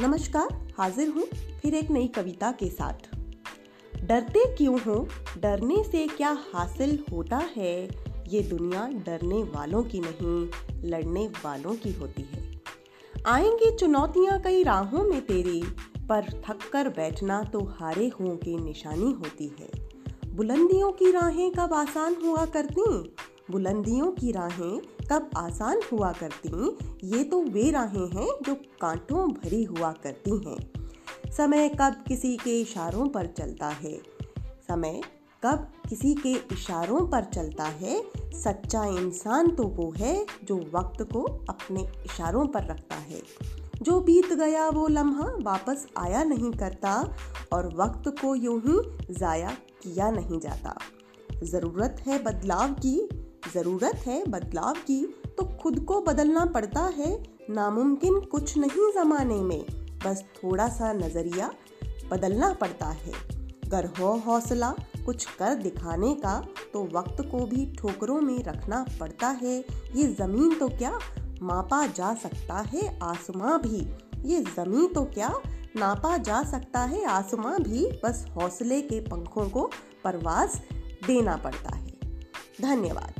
नमस्कार, हाजिर हूँ फिर एक नई कविता के साथ। डरते क्यों हो? डरने से क्या हासिल होता है? ये दुनिया डरने वालों की नहीं, लड़ने वालों की होती है। आएँगी चुनौतियाँ कई राहों में तेरी, पर थक कर बैठना तो हारे हुओं की निशानी होती है। बुलंदियों की राहें कब आसान हुआ करती? बुलंदियों की राहें कब आसान हुआ करती? ये तो वे राहें हैं जो कांटों भरी हुआ करती हैं। समय कब किसी के इशारों पर चलता है? समय कब किसी के इशारों पर चलता है? सच्चा इंसान तो वो है जो वक्त को अपने इशारों पर रखता है। जो बीत गया वो लम्हा वापस आया नहीं करता और वक्त को यूँ ही ज़ाया किया नहीं जाता। ज़रूरत है बदलाव की ज़रूरत है बदलाव की तो खुद को बदलना पड़ता है। नामुमकिन कुछ नहीं ज़माने में, बस थोड़ा सा नज़रिया बदलना पड़ता है। अगर हो हौसला कुछ कर दिखाने का तो वक्त को भी ठोकरों में रखना पड़ता है। ये ज़मीन तो क्या मापा जा सकता है, आसमां भी। ये ज़मीन तो क्या नापा जा सकता है, आसमां भी। बस हौसले के पंखों को परवाज देना पड़ता है। धन्यवाद।